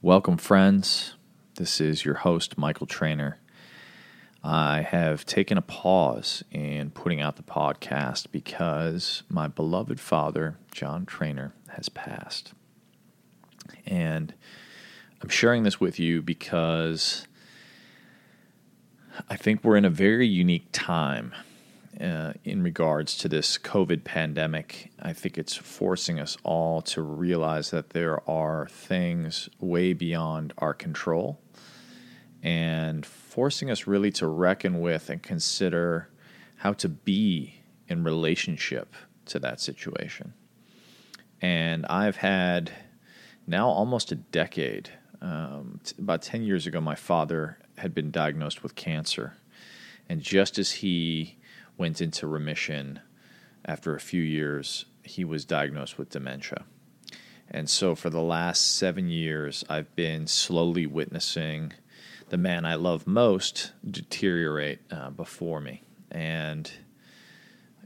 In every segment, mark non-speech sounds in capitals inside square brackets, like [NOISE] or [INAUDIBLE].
Welcome, friends. This is your host, Michael Trainer. I have taken a pause in putting out the podcast because my beloved father, John Trainer, has passed. And I'm sharing this with you because I think we're in a very unique time uh, in regards to this COVID pandemic. I think it's forcing us all to realize that there are things way beyond our control and forcing us really to reckon with and consider how to be in relationship to that situation. And I've had now almost a decade. Um, t- about 10 years ago, my father had been diagnosed with cancer. And just as he went into remission after a few years, he was diagnosed with dementia. And so, for the last seven years, I've been slowly witnessing the man I love most deteriorate uh, before me. And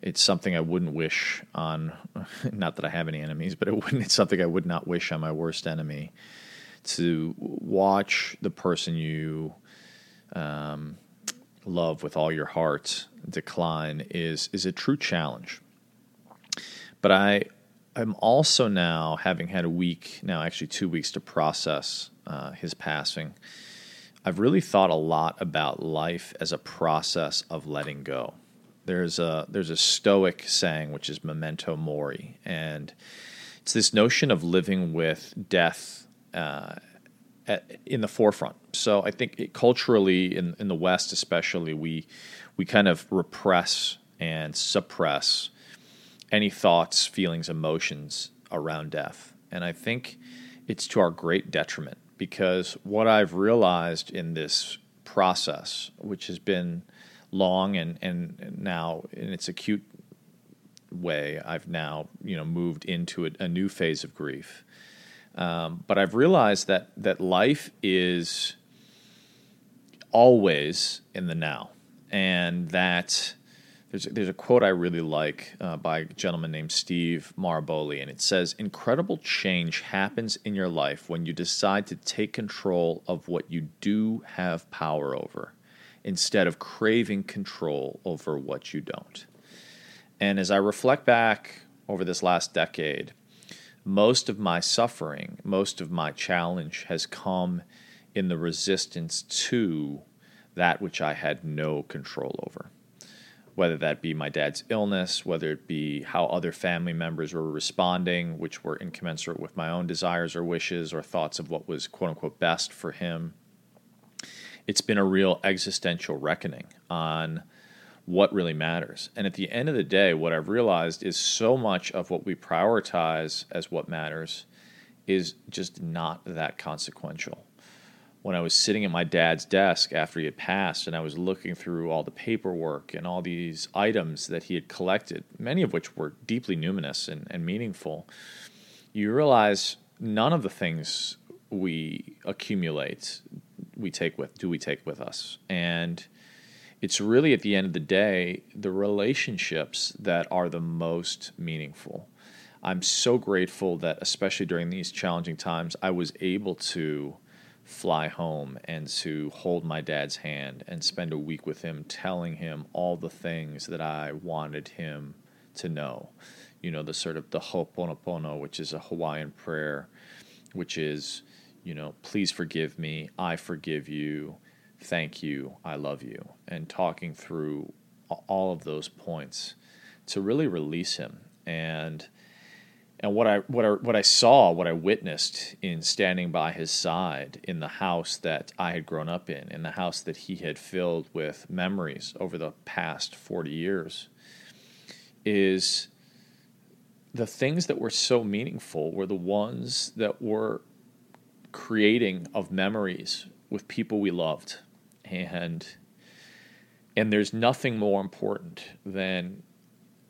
it's something I wouldn't wish on, [LAUGHS] not that I have any enemies, but it it's something I would not wish on my worst enemy to watch the person you um, love with all your heart decline is is a true challenge. But I I'm also now having had a week now, actually two weeks to process uh, his passing. I've really thought a lot about life as a process of letting go. There's a there's a Stoic saying which is memento mori, and it's this notion of living with death uh, at, in the forefront. So I think it, culturally, in in the West especially, we we kind of repress and suppress any thoughts, feelings, emotions around death, and I think it's to our great detriment because what I've realized in this process, which has been long and and now in its acute way, I've now you know moved into a, a new phase of grief um, but I've realized that that life is always in the now, and that there's there's a quote I really like uh, by a gentleman named Steve Maraboli, and it says, "Incredible change happens in your life when you decide to take control of what you do have power over, instead of craving control over what you don't." And as I reflect back over this last decade most of my suffering, most of my challenge has come in the resistance to that which I had no control over. Whether that be my dad's illness, whether it be how other family members were responding, which were incommensurate with my own desires or wishes or thoughts of what was quote unquote best for him. It's been a real existential reckoning on what really matters. And at the end of the day, what I've realized is so much of what we prioritize as what matters is just not that consequential. When I was sitting at my dad's desk after he had passed and I was looking through all the paperwork and all these items that he had collected, many of which were deeply numinous and, and meaningful, you realize none of the things we accumulate we take with do we take with us and it's really at the end of the day the relationships that are the most meaningful. I'm so grateful that, especially during these challenging times, I was able to fly home and to hold my dad's hand and spend a week with him, telling him all the things that I wanted him to know. You know, the sort of the Ho'oponopono, which is a Hawaiian prayer, which is, you know, please forgive me, I forgive you thank you, I love you, and talking through all of those points to really release him. And and what I what I what I saw, what I witnessed in standing by his side in the house that I had grown up in, in the house that he had filled with memories over the past 40 years is the things that were so meaningful were the ones that were creating of memories with people we loved and and there's nothing more important than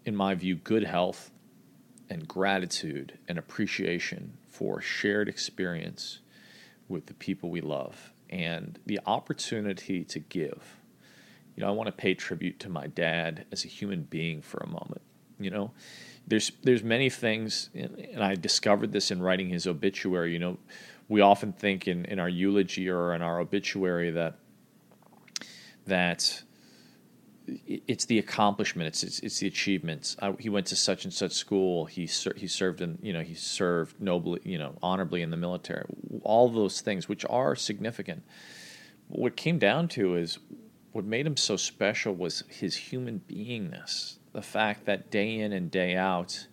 in my view good health and gratitude and appreciation for shared experience with the people we love and the opportunity to give. You know i want to pay tribute to my dad as a human being for a moment you know? There's there's many things and i discovered this in writing his obituary. You know we often think in, in our eulogy or in our obituary that that it's the accomplishment, it's it's, it's the achievements. I, he went to such and such school. He ser- he served in you know he served nobly you know honorably in the military. All those things, which are significant. What came down to is what made him so special was his human beingness. The fact that day in and day out,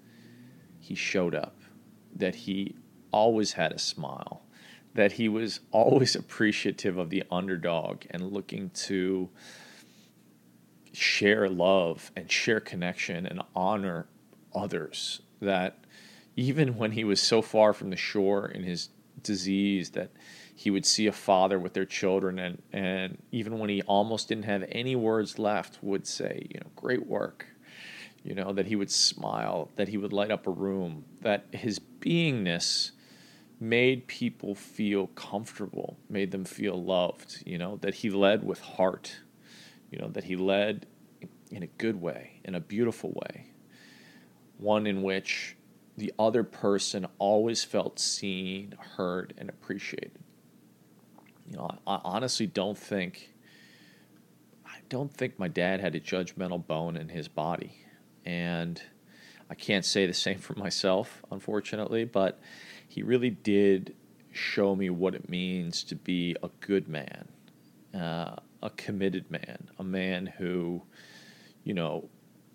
he showed up, that he always had a smile, that he was [LAUGHS] always appreciative of the underdog and looking to share love and share connection and honor others. That even when he was so far from the shore in his disease, that he would see a father with their children and, and even when he almost didn't have any words left would say you know great work you know that he would smile that he would light up a room that his beingness made people feel comfortable made them feel loved you know that he led with heart you know that he led in a good way in a beautiful way one in which the other person always felt seen heard and appreciated you know, I honestly don't think I don't think my dad had a judgmental bone in his body. And I can't say the [LAUGHS] same for myself, unfortunately, but he really did show me what it means to be a good man, uh, a committed man, a man who, you know,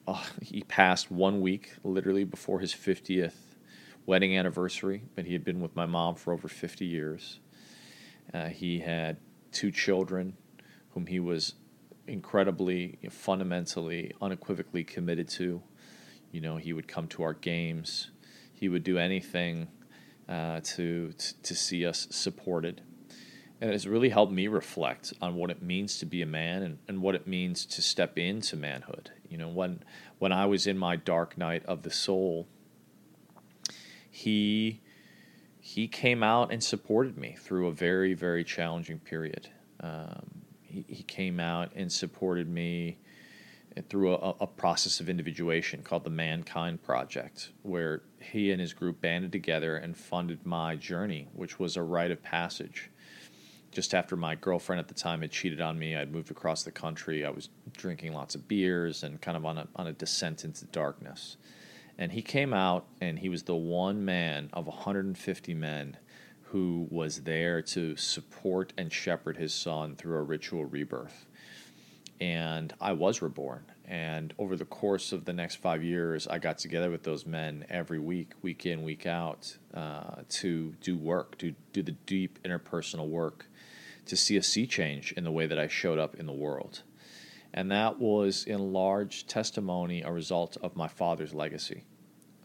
uh, he passed one week literally before his 50th wedding anniversary, but he had been with my mom for over 50 years. Uh, he had two children whom he was incredibly, fundamentally, unequivocally committed to. You know, he would come to our games. He would do anything uh, to, to, see us supported. And it has really helped me reflect on what it means to be a man and, and what it means to step into manhood. You know, when when I was in my dark night of the soul, he he came out and supported me through a very, very challenging period. Um, he, he, came out and supported me through a, a, process of individuation called the Mankind Project, where he and his group banded together and funded my journey, which was a rite of passage. Just after my girlfriend at the time had cheated on me, I'd moved across the country. I was drinking lots of beers and kind of on a, on a descent into darkness. And he came out and he was the one man of 150 men who was there to support and shepherd his son through a ritual rebirth. And I was reborn. And over the course of the next five years, I got together with those men every week, week in, week out, uh, to do work, to do the deep interpersonal work, to see a sea change in the way that I showed up in the world. And that was in large testimony a result of my father's legacy,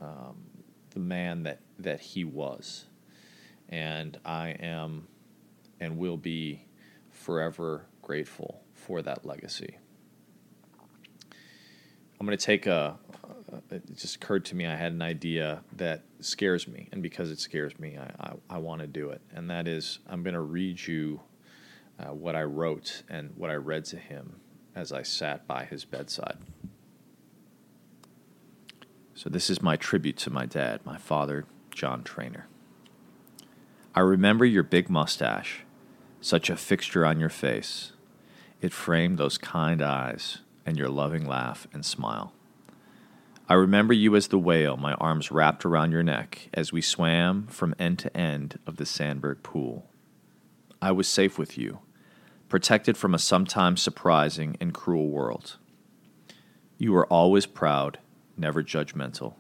um, the man that, that he was. And I am and will be forever grateful for that legacy. I'm going to take a, it just occurred to me I had an idea that scares me. And because it scares me, I, I, I want to do it. And that is, I'm going to read you uh, what I wrote and what I read to him as I sat by his bedside. So, this is my tribute to my dad, my father, John Trainer. I remember your big mustache, such a fixture on your face. It framed those kind eyes and your loving laugh and smile. I remember you as the whale, my arms wrapped around your neck as we swam from end to end of the Sandberg pool. I was safe with you, protected from a sometimes surprising and cruel world. You were always proud, never judgmental.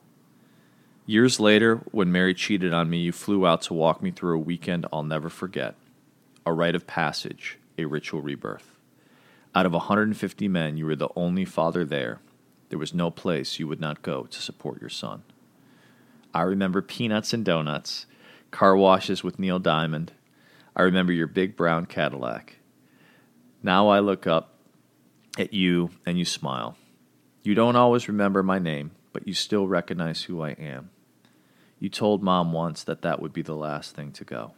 Years later, when Mary cheated on me, you flew out to walk me through a weekend I'll never forget a rite of passage, a ritual rebirth. Out of 150 men, you were the only father there. There was no place you would not go to support your son. I remember peanuts and donuts, car washes with Neil Diamond. I remember your big brown Cadillac. Now I look up at you and you smile. You don't always remember my name, but you still recognize who I am. You told mom once that that would be the last thing to go.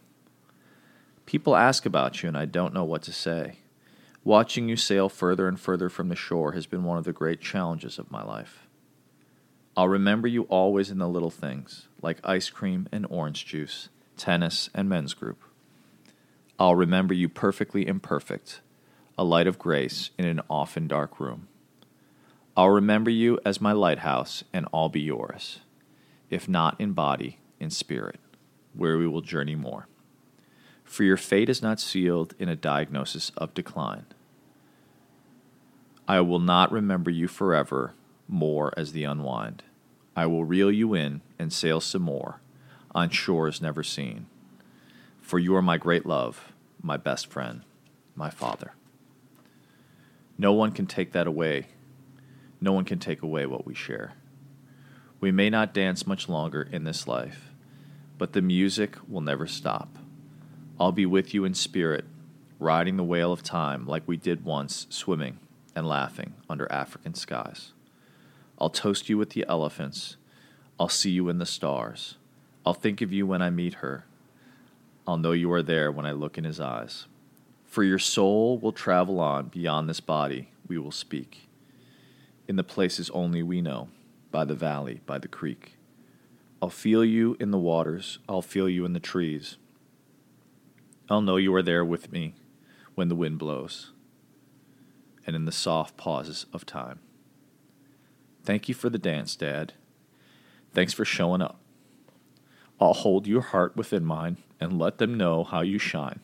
People ask about you, and I don't know what to say. Watching you sail further and further from the shore has been one of the great challenges of my life. I'll remember you always in the little things, like ice cream and orange juice, tennis, and men's group. I'll remember you perfectly imperfect, a light of grace in an often dark room. I'll remember you as my lighthouse, and I'll be yours, if not in body, in spirit, where we will journey more. For your fate is not sealed in a diagnosis of decline. I will not remember you forever more as the unwind. I will reel you in and sail some more on shores never seen. For you are my great love, my best friend, my father. No one can take that away. No one can take away what we share. We may not dance much longer in this life, but the music will never stop. I'll be with you in spirit, riding the whale of time like we did once, swimming and laughing under African skies. I'll toast you with the elephants. I'll see you in the stars. I'll think of you when I meet her. I'll know you are there when I look in his eyes. For your soul will travel on beyond this body, we will speak. In the places only we know, by the valley, by the creek. I'll feel you in the waters, I'll feel you in the trees. I'll know you are there with me when the wind blows and in the soft pauses of time. Thank you for the dance, Dad. Thanks for showing up. I'll hold your heart within mine and let them know how you shine.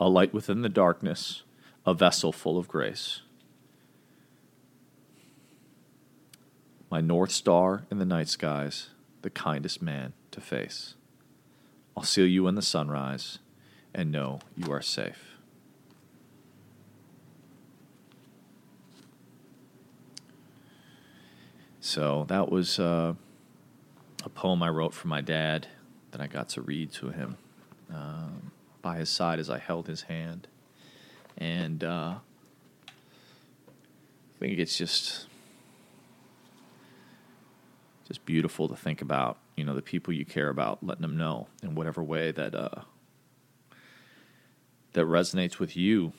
A light within the darkness, a vessel full of grace. My North Star in the night skies, the kindest man to face. I'll seal you in the sunrise and know you are safe. So that was uh, a poem I wrote for my dad that I got to read to him um, by his side as I held his hand. And uh, I think it's just just beautiful to think about, you know, the people you care about, letting them know in whatever way that uh, that resonates with you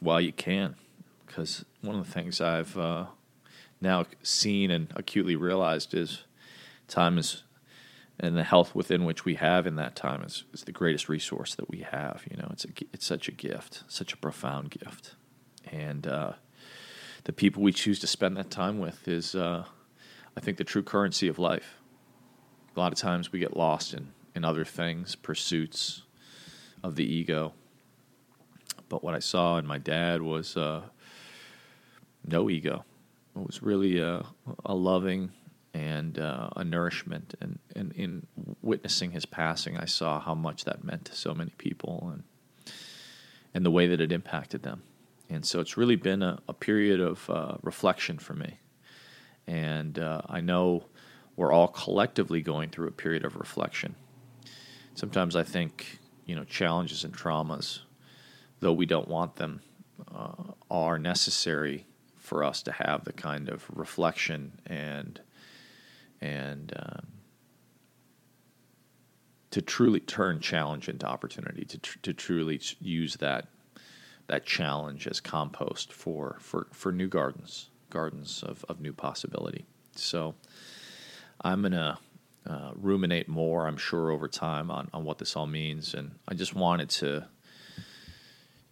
while you can. Because one of the things I've uh, now seen and acutely realized is time is and the health within which we have in that time is, is the greatest resource that we have. You know, it's a, it's such a gift, such a profound gift, and uh, the people we choose to spend that time with is, uh, I think, the true currency of life. A lot of times we get lost in in other things, pursuits of the ego. But what I saw in my dad was uh, no ego it was really a, a loving and uh, a nourishment. And, and in witnessing his passing, I saw how much that meant to so many people and and the way that it impacted them. And so it's really been a, a period of uh, reflection for me. And uh, I know we're all collectively going through a period of reflection. Sometimes I think, you know, challenges and traumas, though we don't want them, uh, are necessary for us to have the kind of reflection and and um, to truly turn challenge into opportunity to tr- to truly use that that challenge as compost for for for new gardens gardens of, of new possibility. So i'm gonna uh, ruminate more i'm sure over time on, on what this all means and i just wanted to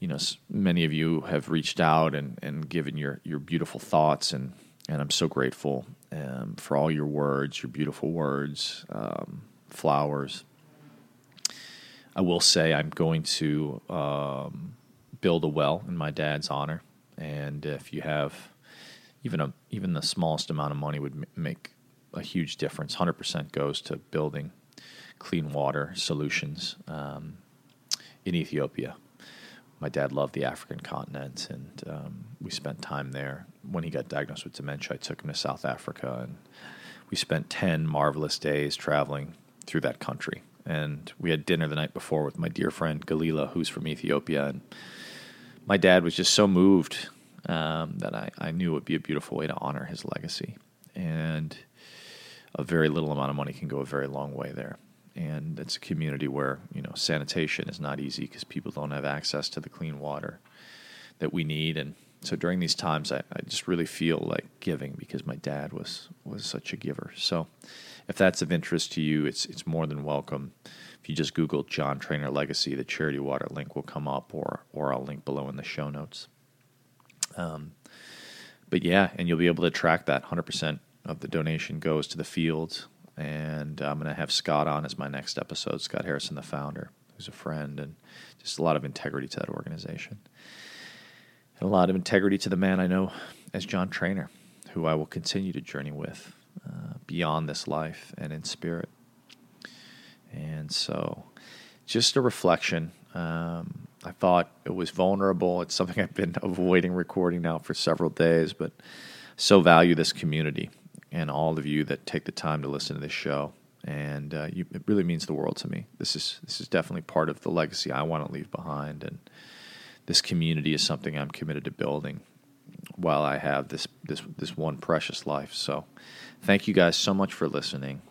you know, many of you have reached out and, and given your, your beautiful thoughts, and, and I'm so grateful um, for all your words, your beautiful words, um, flowers. I will say I'm going to um, build a well in my dad's honor, and if you have even a even the smallest amount of money would make a huge difference. Hundred percent goes to building clean water solutions um, in Ethiopia my dad loved the African continent, and um, we spent time there. When he got diagnosed with dementia, I took him to South Africa, and we spent 10 marvelous days traveling through that country. And we had dinner the night before with my dear friend Galila, who's from Ethiopia. And my dad was just so moved um, that I, I knew it would be a beautiful way to honor his legacy. And a very little amount of money can go a very long way there and it's a community where you know sanitation is not easy because people don't have access to the clean water that we need and so during these times I, I, just really feel like giving because my dad was was such a giver so if that's of interest to you it's it's more than welcome if you just Google John Trainer Legacy, the Charity Water link will come up, or or I'll link below in the show notes. Um, but yeah, and you'll be able to track that. 100% of the donation goes to the field, and I'm going to have Scott on as my next episode. Scott Harrison, the founder, who's a friend, and just a lot of integrity to that organization, and a lot of integrity to the man I know as John Trainer, who I will continue to journey with uh, beyond this life and in spirit. And so, just a reflection. Um, I thought it was vulnerable. It's something [LAUGHS] I've been avoiding recording now for several days, but so value this community and all of you that take the time to listen to this show. And uh, you, it really means the world to me. This is this is definitely part of the legacy I want to leave behind, and this community is something I'm committed to building while I have this this this one precious life. So, thank you guys so much for listening.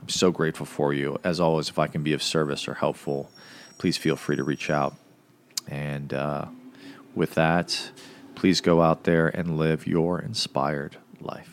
I'm so grateful for you. As always, if I can be of service or helpful, please feel free to reach out. And uh, with that, please go out there and live your inspired life.